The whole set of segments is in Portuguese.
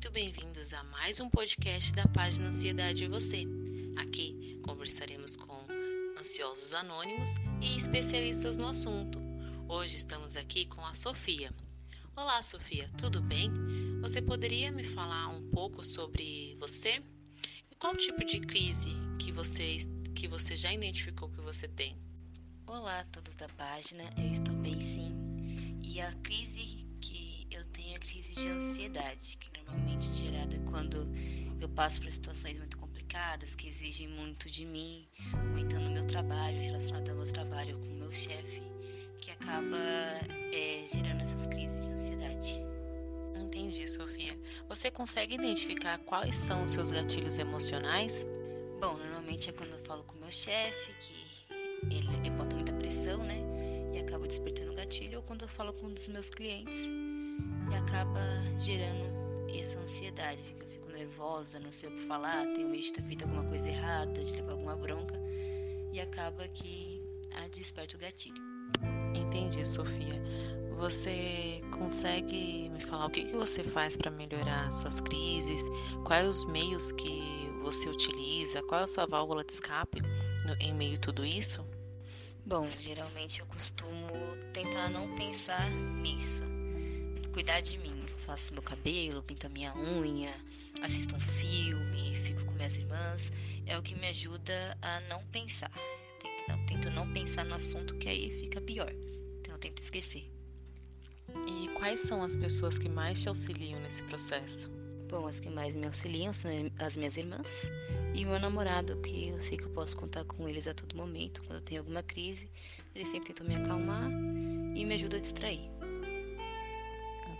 muito bem-vindos a mais um podcast da página Ansiedade e Você. Aqui conversaremos com ansiosos anônimos e especialistas no assunto. Hoje estamos aqui com a Sofia. Olá, Sofia, tudo bem? Você poderia me falar um pouco sobre você? E qual tipo de crise que você, que você já identificou que você tem? Olá a todos da página, eu estou bem sim. E a crise crise de ansiedade, que normalmente é gerada quando eu passo por situações muito complicadas, que exigem muito de mim, ou então no meu trabalho, relacionado ao meu trabalho com o meu chefe, que acaba é, gerando essas crises de ansiedade. Entendi, Sofia. Você consegue identificar quais são os seus gatilhos emocionais? Bom, normalmente é quando eu falo com o meu chefe, que ele, ele bota muita pressão, né? E acaba despertando um gatilho, ou quando eu falo com um dos meus clientes, e acaba gerando essa ansiedade, que eu fico nervosa, não sei o que falar, tenho medo de ter feito alguma coisa errada, de levar alguma bronca, e acaba que a desperta o gatilho. Entendi, Sofia. Você consegue me falar o que, que você faz para melhorar suas crises? Quais os meios que você utiliza? Qual é a sua válvula de escape no, em meio a tudo isso? Bom, geralmente eu costumo tentar não pensar nisso. Cuidar de mim. Faço meu cabelo, pinto a minha unha, assisto um filme, fico com minhas irmãs. É o que me ajuda a não pensar. Tento não pensar no assunto que aí fica pior. Então eu tento esquecer. E quais são as pessoas que mais te auxiliam nesse processo? Bom, as que mais me auxiliam são as minhas irmãs e meu namorado, que eu sei que eu posso contar com eles a todo momento. Quando eu tenho alguma crise, eles sempre tentam me acalmar e me ajudam a distrair.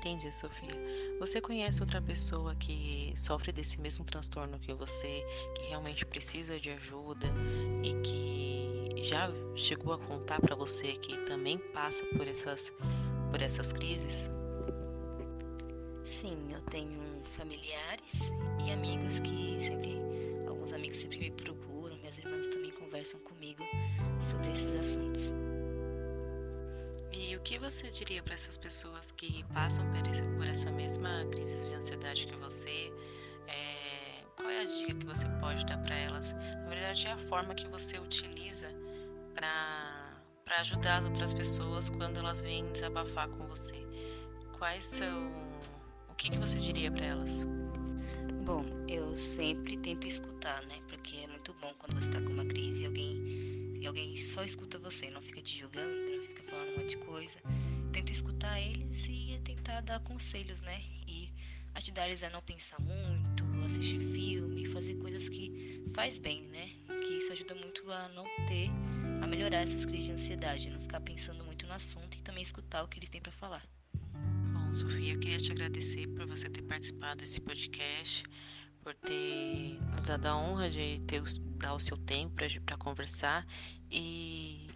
Entendi, Sofia. Você conhece outra pessoa que sofre desse mesmo transtorno que você, que realmente precisa de ajuda e que já chegou a contar para você que também passa por essas por essas crises? Sim, eu tenho familiares e amigos que sempre, alguns amigos sempre me procuram, minhas irmãs também conversam comigo sobre esses assuntos. O você diria para essas pessoas que passam por, essa mesma crise de ansiedade que você? É, qual é a dica que você pode dar para elas? Na verdade, é a forma que você utiliza para ajudar as outras pessoas quando elas vêm desabafar com você. Quais são que, que você diria para elas? Bom, eu sempre tento escutar, né? Porque é muito bom quando você tá com uma crise e alguém, e alguém só escuta você, não fica te julgando, não fica falando um monte de coisa. tento escutar eles e tentar dar conselhos, né? E ajudar eles a não pensar muito, assistir filme, fazer coisas que faz bem, né? Que isso ajuda muito a não ter, a melhorar essas crises de ansiedade, não ficar pensando muito no assunto e também escutar o que eles têm para falar. Bom, Sofia, eu queria te agradecer por você ter participado desse podcast, por ter nos dado a honra de ter dar o seu tempo para conversar e,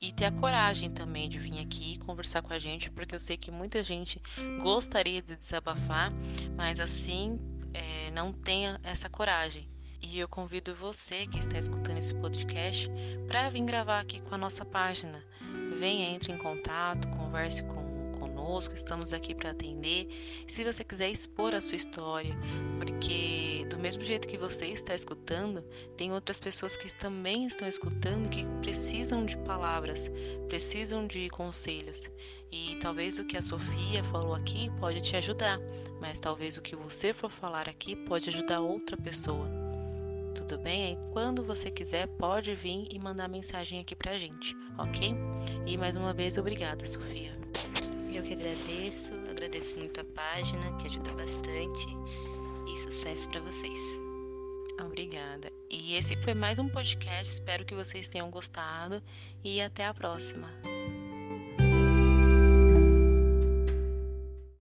e ter a coragem também de vir aqui conversar com a gente, porque eu sei que muita gente gostaria de desabafar, mas assim é, não tem essa coragem. E eu convido você que está escutando esse podcast para vir gravar aqui com a nossa página. Venha, entre em contato, converse com conosco, estamos aqui para atender. Se você quiser expor a sua história, porque do mesmo jeito que você está escutando, tem outras pessoas que também estão escutando que precisam de palavras, precisam de conselhos. E talvez o que a Sofia falou aqui pode te ajudar, mas talvez o que você for falar aqui pode ajudar outra pessoa. Tudo bem? Aí quando você quiser, pode vir e mandar mensagem aqui pra gente, ok? E mais uma vez, obrigada, Sofia. Eu que agradeço, agradeço muito a página, que ajuda bastante, e sucesso para vocês. Obrigada. E esse foi mais um podcast. Espero que vocês tenham gostado e até a próxima.